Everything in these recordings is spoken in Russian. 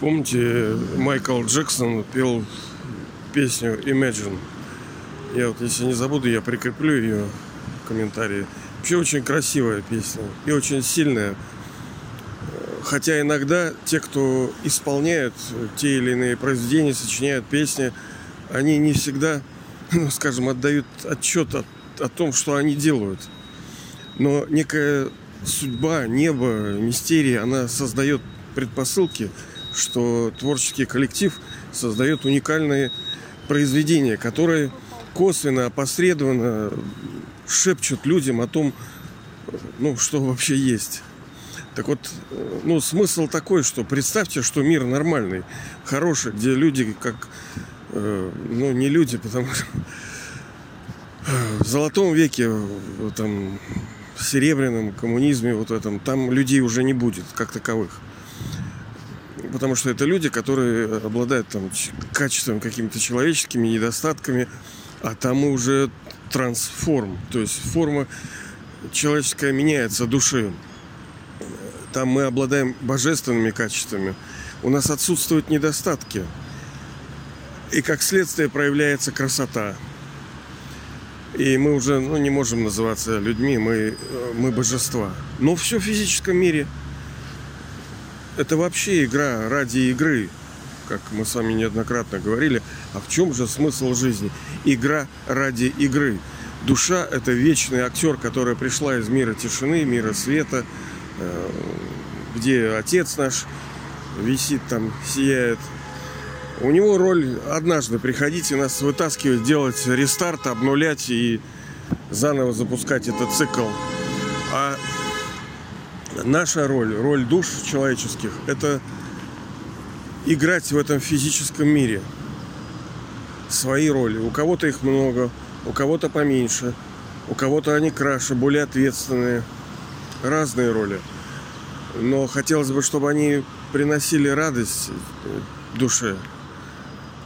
Помните, Майкл Джексон пел песню Imagine. Я вот, если не забуду, я прикреплю ее в комментарии. Вообще очень красивая песня и очень сильная. Хотя иногда те, кто исполняют те или иные произведения, сочиняют песни, они не всегда, ну, скажем, отдают отчет о, о том, что они делают. Но некая судьба, небо, мистерия, она создает предпосылки, что творческий коллектив создает уникальные произведения, которые косвенно, опосредованно шепчут людям о том, ну, что вообще есть. Так вот, ну, смысл такой, что представьте, что мир нормальный, хороший, где люди как, э, ну, не люди, потому что в золотом веке, там, в серебряном коммунизме, вот этом, там людей уже не будет, как таковых потому что это люди, которые обладают там качеством какими-то человеческими недостатками, а там уже трансформ, то есть форма человеческая меняется души. Там мы обладаем божественными качествами. У нас отсутствуют недостатки. И как следствие проявляется красота. И мы уже ну, не можем называться людьми, мы, мы божества. Но все в физическом мире – это вообще игра ради игры, как мы с вами неоднократно говорили. А в чем же смысл жизни? Игра ради игры. Душа – это вечный актер, которая пришла из мира тишины, мира света, э, где Отец наш висит там, сияет. У него роль однажды приходить и нас вытаскивать, делать рестарт, обнулять и заново запускать этот цикл. А наша роль, роль душ человеческих, это играть в этом физическом мире. Свои роли. У кого-то их много, у кого-то поменьше, у кого-то они краше, более ответственные. Разные роли. Но хотелось бы, чтобы они приносили радость душе.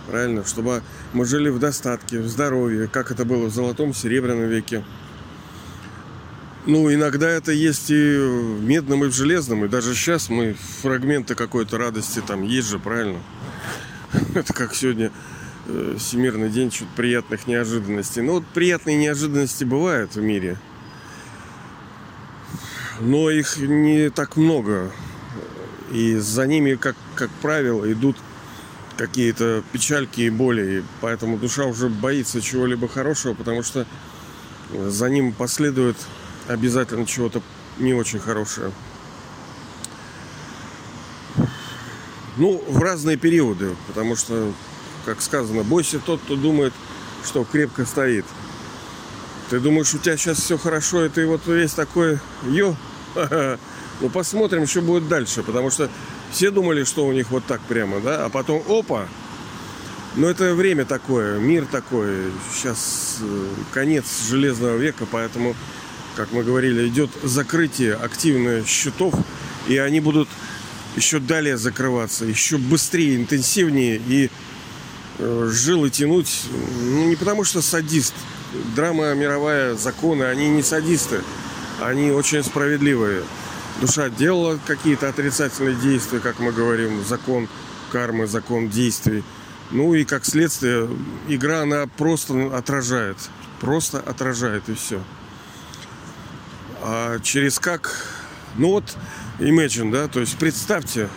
Правильно? Чтобы мы жили в достатке, в здоровье, как это было в золотом, серебряном веке. Ну, иногда это есть и в медном, и в железном. И даже сейчас мы фрагменты какой-то радости там есть же, правильно? Это как сегодня э, Всемирный день чуть приятных неожиданностей. Ну, вот приятные неожиданности бывают в мире. Но их не так много. И за ними, как, как правило, идут какие-то печальки и боли. И поэтому душа уже боится чего-либо хорошего, потому что за ним последует обязательно чего-то не очень хорошее. Ну, в разные периоды, потому что, как сказано, бойся тот, кто думает, что крепко стоит. Ты думаешь, у тебя сейчас все хорошо, и ты вот весь такой, ё, ну посмотрим, что будет дальше, потому что все думали, что у них вот так прямо, да, а потом опа, но это время такое, мир такой, сейчас э, конец железного века, поэтому как мы говорили, идет закрытие активных счетов, и они будут еще далее закрываться, еще быстрее, интенсивнее, и э, жилы тянуть, ну, не потому что садист. Драма мировая, законы, они не садисты, они очень справедливые. Душа делала какие-то отрицательные действия, как мы говорим, закон кармы, закон действий. Ну и как следствие, игра, она просто отражает. Просто отражает и все. А через как... Ну вот, imagine, да, то есть представьте,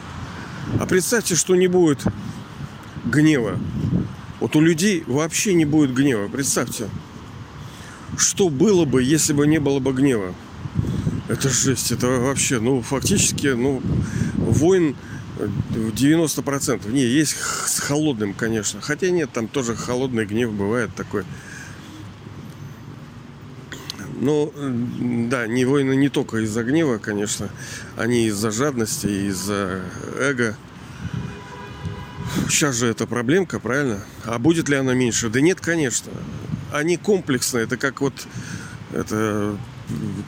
а представьте, что не будет гнева. Вот у людей вообще не будет гнева. Представьте, что было бы, если бы не было бы гнева. Это жесть, это вообще, ну, фактически, ну, войн в 90%. Не, есть с холодным, конечно. Хотя нет, там тоже холодный гнев бывает такой. Ну, да, не войны не только из-за гнева, конечно. Они из-за жадности, из-за эго. Сейчас же это проблемка, правильно? А будет ли она меньше? Да нет, конечно. Они комплексные. Это как вот это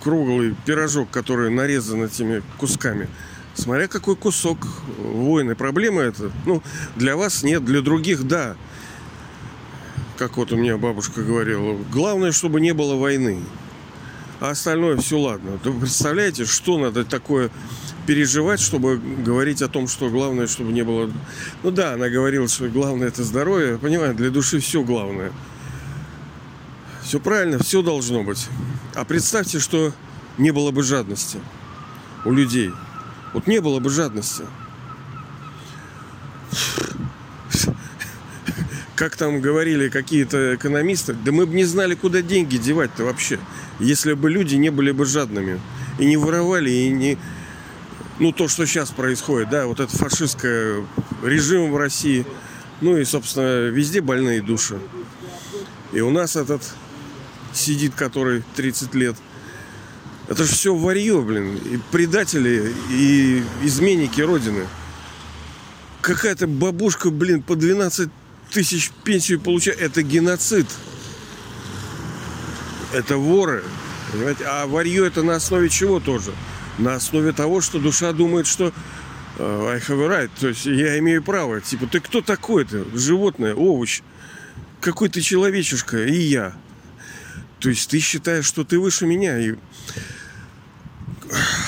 круглый пирожок, который нарезан этими кусками. Смотря какой кусок войны. Проблема это? Ну, для вас нет, для других да. Как вот у меня бабушка говорила. Главное, чтобы не было войны. А остальное все ладно. Вы представляете, что надо такое переживать, чтобы говорить о том, что главное, чтобы не было... Ну да, она говорила, что главное это здоровье. Понимаю, для души все главное. Все правильно, все должно быть. А представьте, что не было бы жадности у людей. Вот не было бы жадности. Как там говорили какие-то экономисты, да мы бы не знали, куда деньги девать-то вообще, если бы люди не были бы жадными. И не воровали, и не... Ну, то, что сейчас происходит, да, вот это фашистское режим в России. Ну и, собственно, везде больные души. И у нас этот сидит, который 30 лет – это же все варье, блин. И предатели, и изменники Родины. Какая-то бабушка, блин, по 12 тысяч пенсию получает. Это геноцид. Это воры. Понимаете? А варье это на основе чего тоже? На основе того, что душа думает, что uh, I have a right, то есть я имею право. Типа, ты кто такой-то? Животное, овощ. Какой ты человечишка, и я. То есть ты считаешь, что ты выше меня. И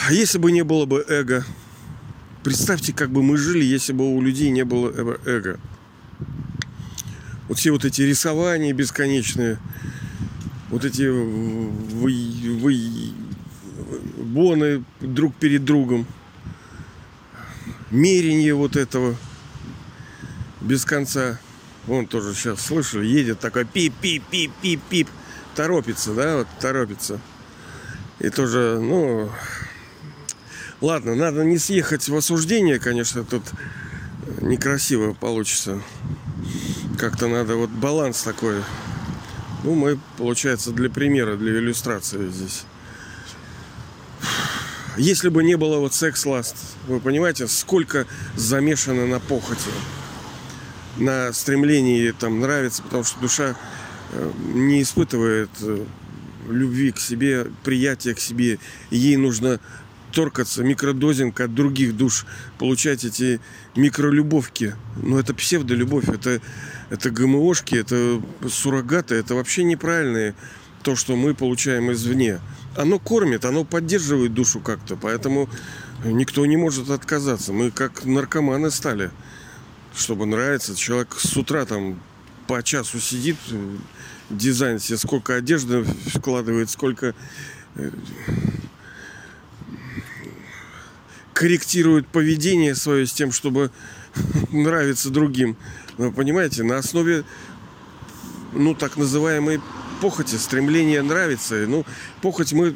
а если бы не было бы эго? Представьте, как бы мы жили, если бы у людей не было эго. Вот все вот эти рисования бесконечные, вот эти вы, вы, боны друг перед другом, мерение вот этого без конца. Вон тоже сейчас слышали, едет такой пип-пип-пип-пип-пип, торопится, да, вот торопится. И тоже, ну, ладно, надо не съехать в осуждение, конечно, тут некрасиво получится. Как-то надо вот баланс такой. Ну, мы, получается, для примера, для иллюстрации здесь. Если бы не было вот секс-ласт, вы понимаете, сколько замешано на похоти, на стремлении там нравится, потому что душа э, не испытывает э, любви к себе, приятия к себе. Ей нужно торкаться, микродозинг от других душ, получать эти микролюбовки. Но это псевдолюбовь, это, это ГМОшки, это суррогаты, это вообще неправильные то, что мы получаем извне. Оно кормит, оно поддерживает душу как-то, поэтому никто не может отказаться. Мы как наркоманы стали, чтобы нравиться. Человек с утра там по часу сидит, дизайн себе, сколько одежды вкладывает, сколько корректирует поведение свое с тем, чтобы нравиться другим. Вы понимаете, на основе, ну, так называемой похоти, стремления нравиться. Ну, похоть мы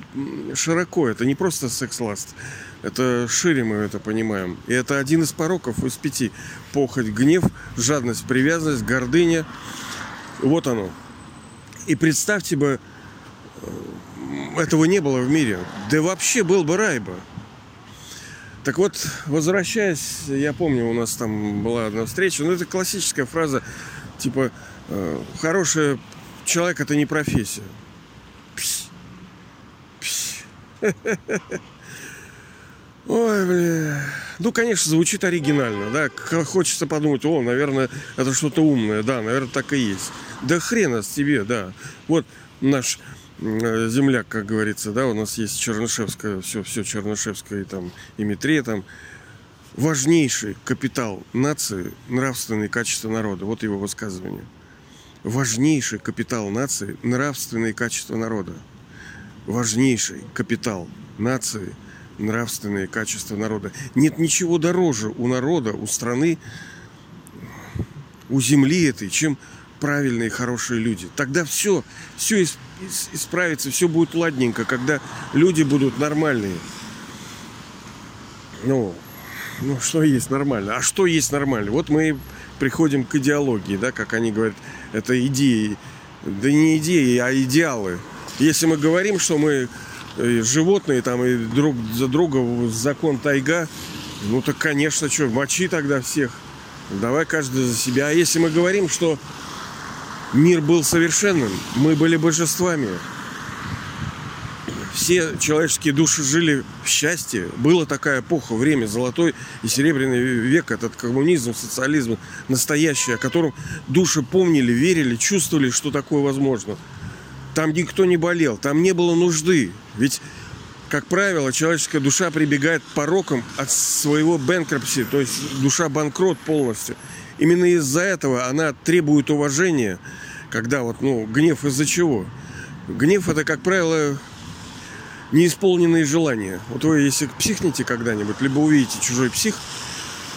широко, это не просто секс-ласт. Это шире мы это понимаем. И это один из пороков из пяти. Похоть, гнев, жадность, привязанность, гордыня. Вот оно. И представьте бы, э, этого не было в мире. Да вообще был бы рай бы. Так вот, возвращаясь, я помню, у нас там была одна встреча, ну это классическая фраза, типа, э, хороший человек это не профессия. Псь. Псь. Ой, бля. Ну, конечно, звучит оригинально, да. Хочется подумать, о, наверное, это что-то умное, да, наверное, так и есть. Да хрена с тебе, да. Вот наш земляк, как говорится, да, у нас есть Чернышевская, все, все Чернышевская, и там, и Митре, там, важнейший капитал нации – нравственные качества народа. Вот его высказывание. Важнейший капитал нации – нравственные качества народа. Важнейший капитал нации – нравственные качества народа. Нет ничего дороже у народа, у страны, у земли этой, чем правильные, хорошие люди. Тогда все, все исправится, все будет ладненько, когда люди будут нормальные. Ну, ну, что есть нормально? А что есть нормально? Вот мы приходим к идеологии, да, как они говорят, это идеи. Да не идеи, а идеалы. Если мы говорим, что мы и животные там и друг за друга закон тайга, ну так, конечно, что, мочи тогда всех. Давай каждый за себя. А если мы говорим, что мир был совершенным, мы были божествами, все человеческие души жили в счастье. Была такая эпоха, время, золотой и серебряный век, этот коммунизм, социализм настоящий, о котором души помнили, верили, чувствовали, что такое возможно. Там никто не болел, там не было нужды. Ведь, как правило, человеческая душа прибегает к порокам от своего бэнкрапси, то есть душа банкрот полностью. Именно из-за этого она требует уважения, когда вот, ну, гнев из-за чего? Гнев это, как правило, неисполненные желания. Вот вы, если психните когда-нибудь, либо увидите чужой псих,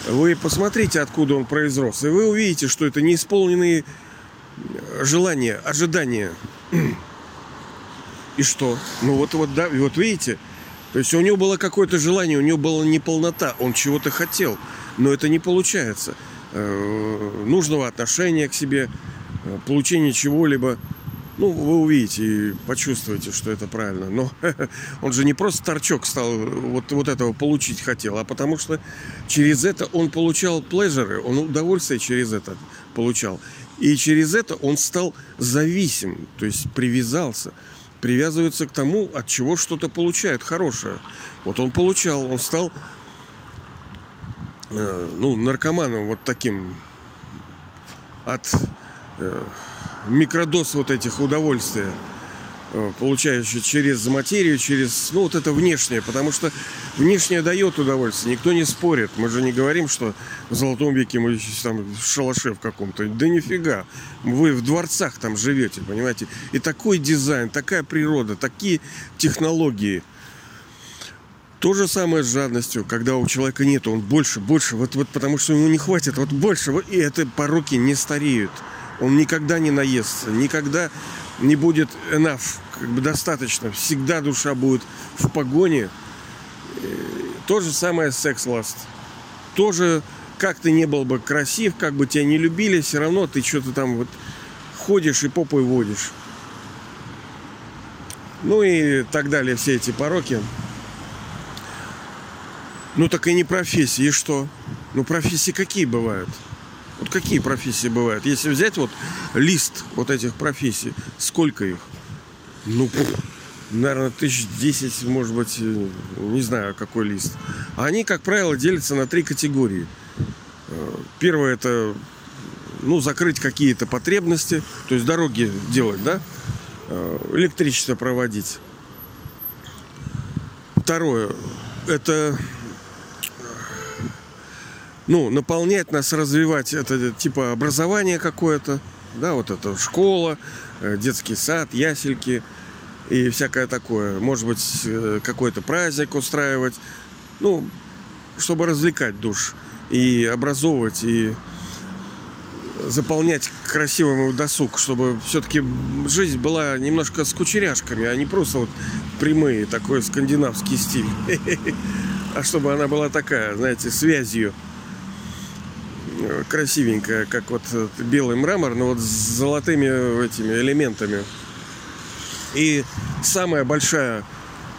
вы посмотрите, откуда он произрос, и вы увидите, что это неисполненные желания, ожидания. И что? Ну вот, вот, да, вот видите, то есть у него было какое-то желание, у него была неполнота, он чего-то хотел, но это не получается. Э, нужного отношения к себе, э, получения чего-либо. Ну, вы увидите и почувствуете, что это правильно. Но он же не просто торчок стал вот, вот этого получить хотел, а потому что через это он получал плежеры, он удовольствие через это получал. И через это он стал зависим, то есть привязался. Привязывается к тому, от чего что-то получает хорошее. Вот он получал, он стал э, ну, наркоманом вот таким от микродоз вот этих удовольствия, э, получающие через материю, через, ну, вот это внешнее, потому что внешнее дает удовольствие, никто не спорит. Мы же не говорим, что в Золотом веке мы там в шалаше в каком-то. Да нифига. Вы в дворцах там живете, понимаете. И такой дизайн, такая природа, такие технологии. То же самое с жадностью, когда у человека нет, он больше, больше, вот, вот потому что ему не хватит, вот больше, вот, и это пороки не стареют. Он никогда не наестся, никогда не будет enough, как бы достаточно. Всегда душа будет в погоне. То же самое секс-ласт. Тоже, как ты не был бы красив, как бы тебя не любили, все равно ты что-то там вот ходишь и попой водишь. Ну и так далее, все эти пороки. Ну так и не профессии, и что? Ну профессии какие бывают? Вот какие профессии бывают? Если взять вот лист вот этих профессий, сколько их? Ну, наверное, тысяч десять, может быть, э, не знаю, какой лист. Они, как правило, делятся на три категории. Э, первое это, ну, закрыть какие-то потребности, то есть дороги делать, да, э, электричество проводить. Второе, это ну, наполнять нас, развивать это типа образование какое-то, да, вот это школа, э, детский сад, ясельки и всякое такое. Может быть, э, какой-то праздник устраивать, ну, чтобы развлекать душ и образовывать, и заполнять красивым досуг, чтобы все-таки жизнь была немножко с кучеряшками, а не просто вот прямые, такой скандинавский стиль. А чтобы она была такая, знаете, связью красивенькая, как вот белый мрамор, но вот с золотыми этими элементами. И самая большая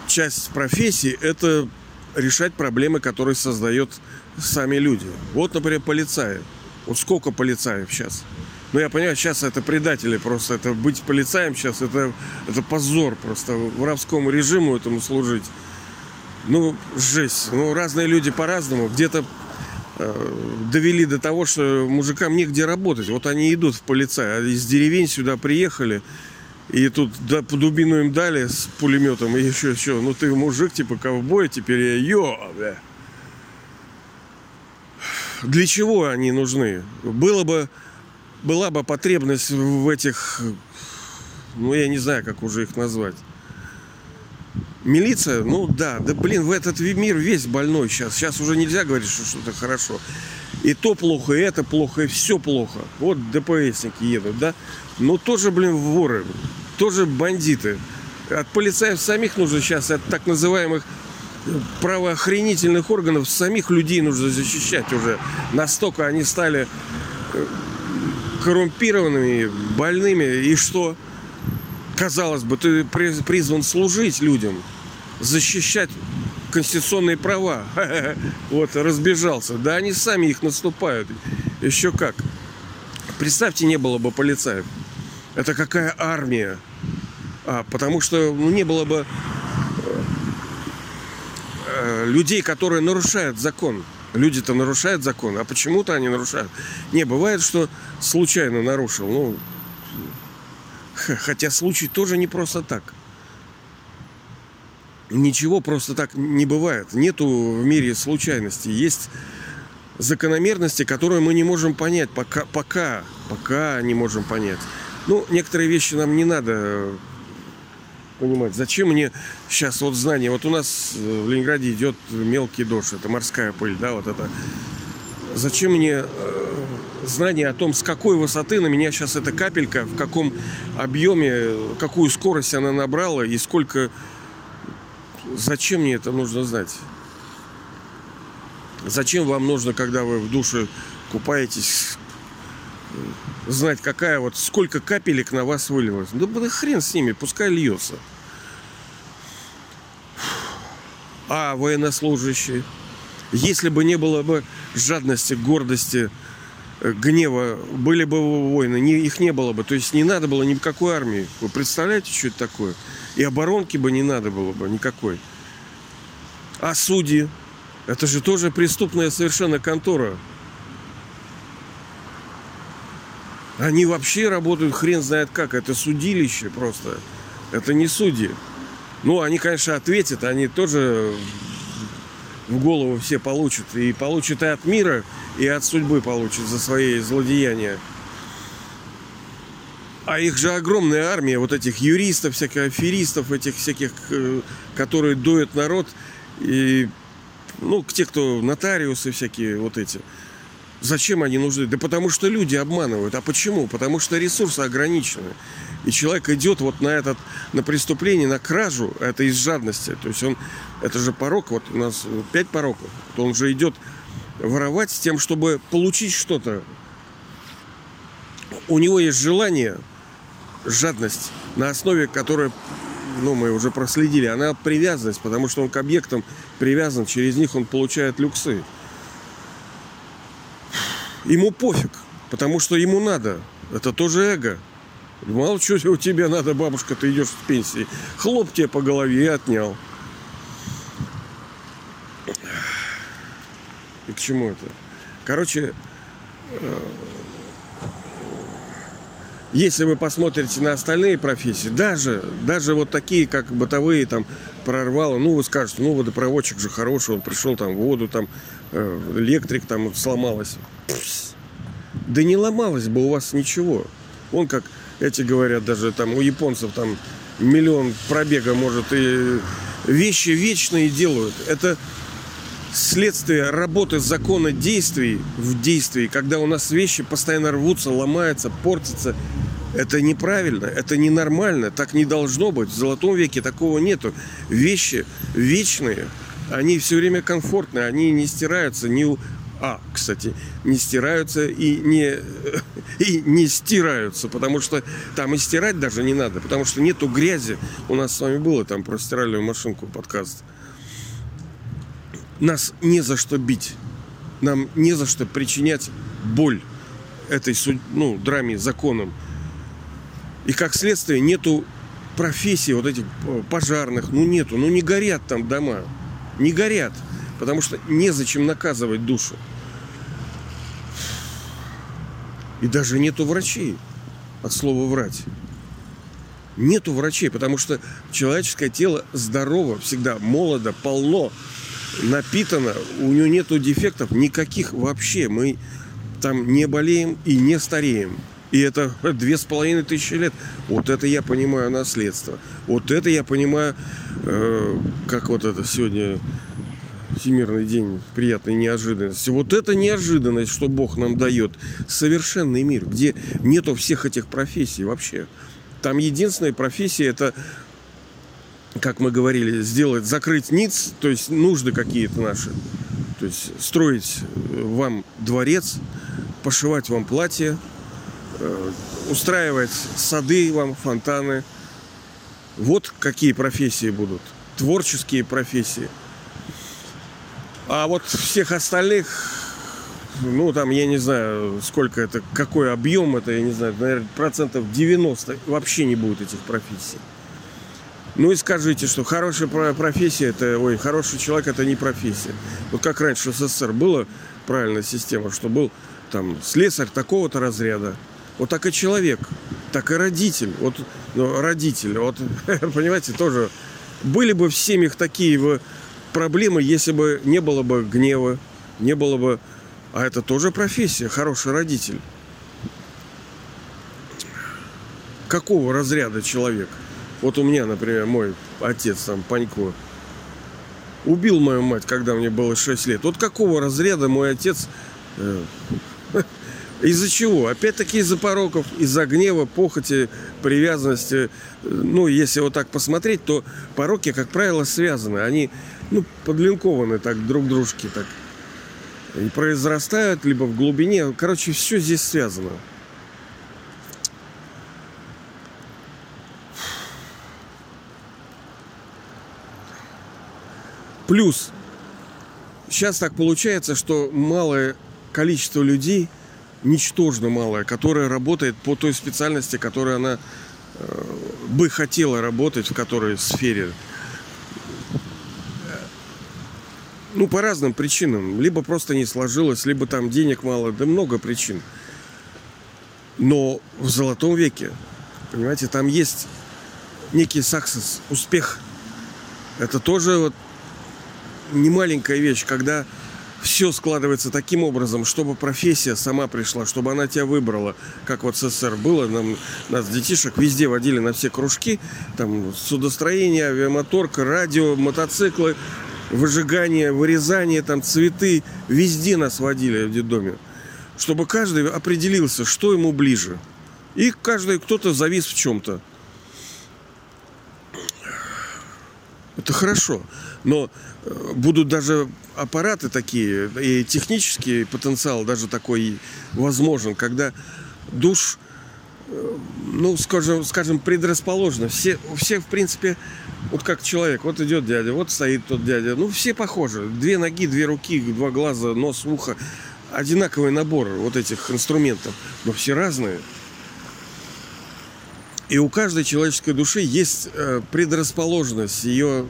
часть профессии – это решать проблемы, которые создают сами люди. Вот, например, полицаи. Вот сколько полицаев сейчас? Ну, я понимаю, сейчас это предатели просто. Это быть полицаем сейчас, это, это позор просто. Воровскому режиму этому служить. Ну, жесть. Ну, разные люди по-разному. Где-то довели до того, что мужикам негде работать. Вот они идут в полицай, а из деревень сюда приехали, и тут да, по дубину им дали с пулеметом, и еще что, ну ты мужик, типа ковбой, теперь я ё, бля. Для чего они нужны? Было бы, была бы потребность в этих, ну я не знаю, как уже их назвать, Милиция, ну да, да блин, в этот мир весь больной сейчас. Сейчас уже нельзя говорить, что что-то хорошо. И то плохо, и это плохо, и все плохо. Вот ДПСники едут, да? Но тоже, блин, воры, тоже бандиты. От полицаев самих нужно сейчас, от так называемых правоохранительных органов самих людей нужно защищать уже. Настолько они стали э, коррумпированными, больными. И что? Казалось бы, ты призван служить людям, защищать конституционные права. Вот, разбежался. Да они сами их наступают. Еще как. Представьте, не было бы полицаев. Это какая армия. А, потому что ну, не было бы э, людей, которые нарушают закон. Люди-то нарушают закон, а почему-то они нарушают. Не, бывает, что случайно нарушил. Ну, Хотя случай тоже не просто так. Ничего просто так не бывает. Нету в мире случайностей. Есть закономерности, которые мы не можем понять, пока, пока, пока не можем понять. Ну, некоторые вещи нам не надо понимать. Зачем мне сейчас вот знание? Вот у нас в Ленинграде идет мелкий дождь, это морская пыль, да, вот это. Зачем мне э, знание о том, с какой высоты на меня сейчас эта капелька, в каком объеме, какую скорость она набрала и сколько... Зачем мне это нужно знать? Зачем вам нужно, когда вы в душе купаетесь, знать, какая вот, сколько капелек на вас вылилось? Да, да хрен с ними, пускай льется. А военнослужащие? Если бы не было бы жадности, гордости, э, гнева, были бы войны, не, их не было бы. То есть не надо было никакой армии. Вы представляете, что это такое? И оборонки бы не надо было бы никакой. А судьи? Это же тоже преступная совершенно контора. Они вообще работают хрен знает как. Это судилище просто. Это не судьи. Ну, они, конечно, ответят. Они тоже в голову все получат. И получат и от мира, и от судьбы получат за свои злодеяния. А их же огромная армия вот этих юристов, всяких аферистов, этих всяких, э, которые дуют народ. И ну, те, кто нотариусы всякие вот эти. Зачем они нужны? Да потому что люди обманывают. А почему? Потому что ресурсы ограничены. И человек идет вот на этот, на преступление, на кражу, это из жадности. То есть он, это же порог, вот у нас пять пороков. То он же идет воровать с тем, чтобы получить что-то. У него есть желание, жадность, на основе которой ну, мы уже проследили, она привязанность, потому что он к объектам привязан, через них он получает люксы. Ему пофиг, потому что ему надо. Это тоже эго. Мало что у тебя надо, бабушка, ты идешь в пенсии. Хлоп тебе по голове и отнял. И к чему это? Короче, э, если вы посмотрите на остальные профессии, даже, даже вот такие, как бытовые, там, прорвало, ну, вы скажете, ну, водопроводчик же хороший, он пришел, там, воду, там, э, электрик, там, сломалось. Да не ломалось бы у вас ничего. Он, как эти говорят, даже там у японцев, там, миллион пробега, может, и вещи вечные делают. Это следствие работы закона действий в действии, когда у нас вещи постоянно рвутся, ломаются, портятся. Это неправильно, это ненормально, так не должно быть. В золотом веке такого нету. Вещи вечные, они все время комфортные, они не стираются, не а, кстати, не стираются и не, и не стираются, потому что там и стирать даже не надо, потому что нету грязи. У нас с вами было там про стиральную машинку подкаст нас не за что бить. Нам не за что причинять боль этой ну, драме законом. И как следствие нету профессии вот этих э, пожарных, ну нету, ну не горят там дома, не горят, потому что незачем наказывать душу. И даже нету врачей от слова врать. Нету врачей, потому что человеческое тело здорово, всегда молодо, полно напитана, у нее нету дефектов никаких вообще. Мы там не болеем и не стареем. И это две с половиной тысячи лет. Вот это я понимаю наследство. Вот это я понимаю, э, как вот это сегодня Всемирный день приятной неожиданности. Вот это неожиданность, что Бог нам дает. Совершенный мир, где нету всех этих профессий вообще. Там единственная профессия это как мы говорили, сделать, закрыть ниц, то есть нужды какие-то наши. То есть строить э, вам дворец, пошивать вам платье, э, устраивать сады вам, фонтаны. Вот какие профессии будут. Творческие профессии. А вот всех остальных, ну там, я не знаю, сколько это, какой объем это, я не знаю, наверное, процентов 90 вообще не будет этих профессий. Ну и скажите, что хорошая профессия, это, ой, хороший человек это не профессия. Вот как раньше в СССР была правильная система, что был там слесарь такого-то разряда. Вот так и человек. так и родитель. Вот ну, родитель, вот, понимаете, тоже были бы в семьях такие проблемы, если бы не было бы гнева, не было бы... А это тоже профессия, хороший родитель. Какого разряда человек? Вот у меня, например, мой отец, там, Панько, убил мою мать, когда мне было 6 лет. Вот какого разряда мой отец... Э, из-за чего? Опять-таки из-за пороков, из-за гнева, похоти, привязанности. Ну, если вот так посмотреть, то пороки, как правило, связаны. Они, ну, подлинкованы так друг дружки так. И произрастают либо в глубине. Короче, все здесь связано. Плюс, сейчас так получается, что малое количество людей, ничтожно малое, которое работает по той специальности, которой она э, бы хотела работать, в которой сфере. Ну, по разным причинам. Либо просто не сложилось, либо там денег мало, да много причин. Но в золотом веке, понимаете, там есть некий саксес, успех. Это тоже вот не маленькая вещь, когда все складывается таким образом, чтобы профессия сама пришла, чтобы она тебя выбрала. Как вот в СССР было, нам, нас детишек везде водили на все кружки. Там судостроение, авиамоторка, радио, мотоциклы, выжигание, вырезание, там цветы. Везде нас водили в детдоме. Чтобы каждый определился, что ему ближе. И каждый, кто-то завис в чем-то. Это хорошо. Но э, будут даже аппараты такие, и технический потенциал даже такой возможен, когда душ, э, ну, скажем, скажем предрасположена. Все, все, в принципе, вот как человек, вот идет дядя, вот стоит тот дядя. Ну, все похожи. Две ноги, две руки, два глаза, нос, ухо. Одинаковый набор вот этих инструментов, но все разные. И у каждой человеческой души есть э, предрасположенность, ее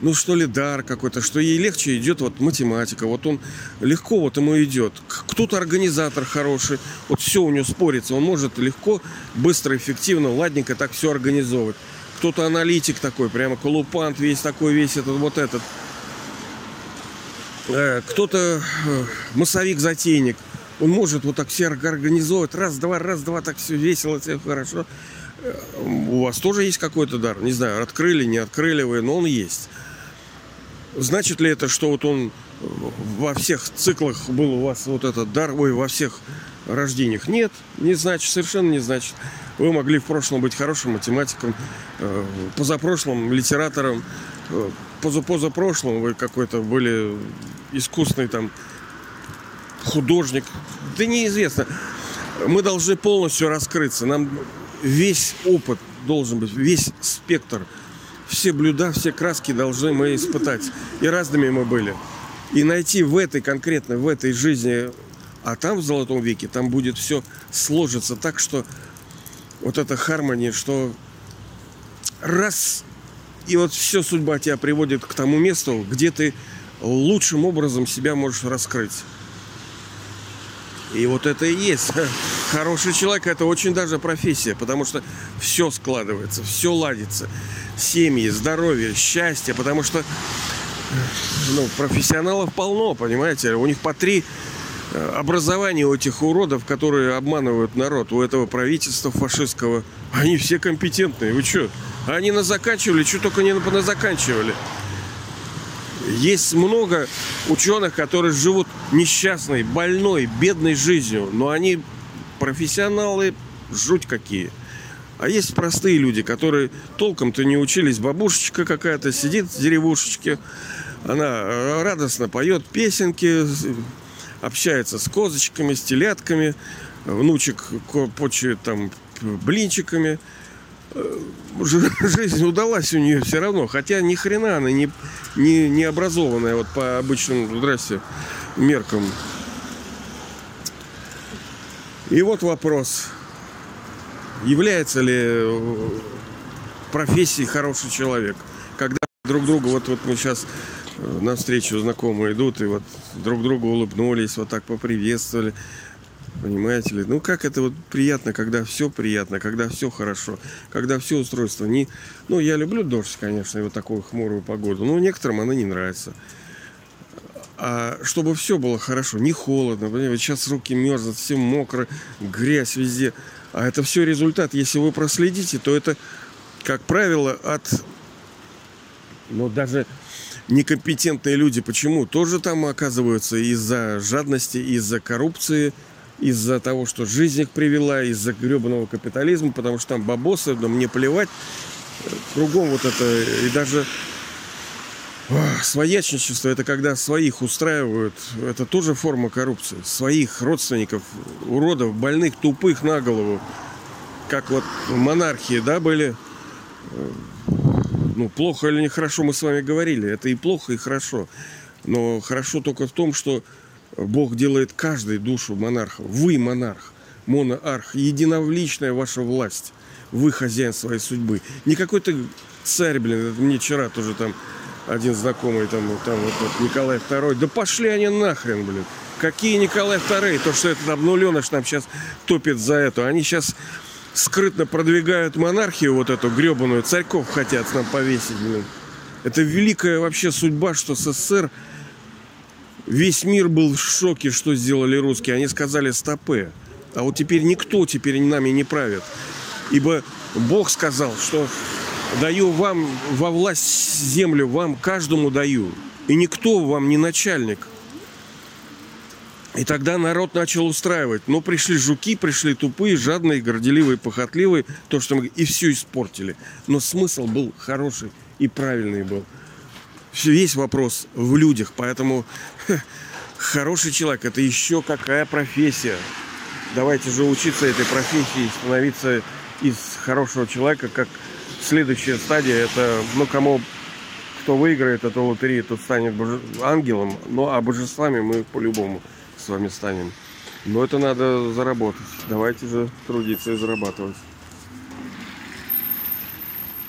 ну что ли, дар какой-то, что ей легче идет вот математика, вот он легко вот ему идет. Кто-то организатор хороший, вот все у него спорится, он может легко, быстро, эффективно, ладненько так все организовывать. Кто-то аналитик такой, прямо колупант весь такой, весь этот, вот этот. Э, кто-то э, массовик-затейник. Он может вот так все организовывать, раз-два, раз-два, так все весело, все хорошо. Э, у вас тоже есть какой-то дар? Не знаю, открыли, не открыли вы, но он есть. Значит ли это, что вот он во всех циклах был у вас вот этот дар, ой, во всех рождениях? Нет, не значит, совершенно не значит. Вы могли в прошлом быть хорошим математиком, э, позапрошлым литератором, э, позапозапрошлым вы какой-то были искусный там художник. Да неизвестно. Мы должны полностью раскрыться. Нам весь опыт должен быть, весь спектр – все блюда, все краски должны мы испытать. И разными мы были. И найти в этой конкретно, в этой жизни, а там в Золотом веке, там будет все сложиться так, что вот эта хармония, что раз, и вот все судьба тебя приводит к тому месту, где ты лучшим образом себя можешь раскрыть. И вот это и есть. Хороший человек это очень даже профессия, потому что все складывается, все ладится. Семьи, здоровье, счастье, потому что ну, профессионалов полно, понимаете? У них по три э, образования у этих уродов, которые обманывают народ, у этого правительства фашистского. Они все компетентные. Вы что? Они на заканчивали, что только не заканчивали. Есть много ученых, которые живут несчастной, больной, бедной жизнью, но они профессионалы жуть какие. А есть простые люди, которые толком-то не учились. Бабушечка какая-то сидит в деревушечке, она радостно поет песенки, общается с козочками, с телятками, внучек почует там блинчиками – Э, жизнь удалась у нее все равно. Хотя ни хрена она не, не, не образованная вот по обычным, здрасте, меркам. И вот вопрос. Является ли э, профессией хороший человек? Когда друг другу, вот, вот мы сейчас э, на встречу знакомые идут, и вот друг другу улыбнулись, вот так поприветствовали. Понимаете ли? Ну как это вот приятно, когда все приятно, когда все хорошо, когда все устройство. Не... Ну, я люблю дождь, конечно, и вот такую хмурую погоду, но некоторым она не нравится. А чтобы все было хорошо, не холодно, понимаете, сейчас руки мерзнут, все мокро, грязь везде. А это все результат. Если вы проследите, то это, как правило, от ну, даже некомпетентные люди почему? Тоже там оказываются из-за жадности, из-за коррупции, из-за того, что жизнь их привела, из-за гребаного капитализма, потому что там бабосы, да мне плевать. Кругом вот это, и даже Своячничество – это когда своих устраивают. Это тоже форма коррупции. Своих родственников, уродов, больных, тупых на голову. Как вот монархии, да, были ну, плохо или нехорошо мы с вами говорили. Это и плохо, и хорошо. Но хорошо только в том, что Бог делает каждой душу монарха. Вы монарх, моноарх, единовличная ваша власть. Вы хозяин своей судьбы. Не какой-то царь, блин, это мне вчера тоже там один знакомый, там, там вот, вот Николай II. Да пошли они нахрен, блин. Какие Николай II? То, что этот обнуленыш нам сейчас топит за это. Они сейчас скрытно продвигают монархию, вот эту гребаную, царьков хотят нам повесить, блин. Это великая вообще судьба, что СССР весь мир был в шоке, что сделали русские. Они сказали стопы. А вот теперь никто теперь нами не правит. Ибо Бог сказал, что даю вам во власть землю, вам каждому даю. И никто вам не начальник. И тогда народ начал устраивать. Но пришли жуки, пришли тупые, жадные, горделивые, похотливые. То, что мы... И все испортили. Но смысл был хороший и правильный был. Весь вопрос в людях. Поэтому хороший человек – это еще какая профессия. Давайте же учиться этой профессии, становиться из хорошего человека, как следующая стадия. Это, ну, кому кто выиграет эту лотерею, тот станет боже... ангелом. Ну, а божествами мы по-любому с вами станем. Но это надо заработать. Давайте же трудиться и зарабатывать.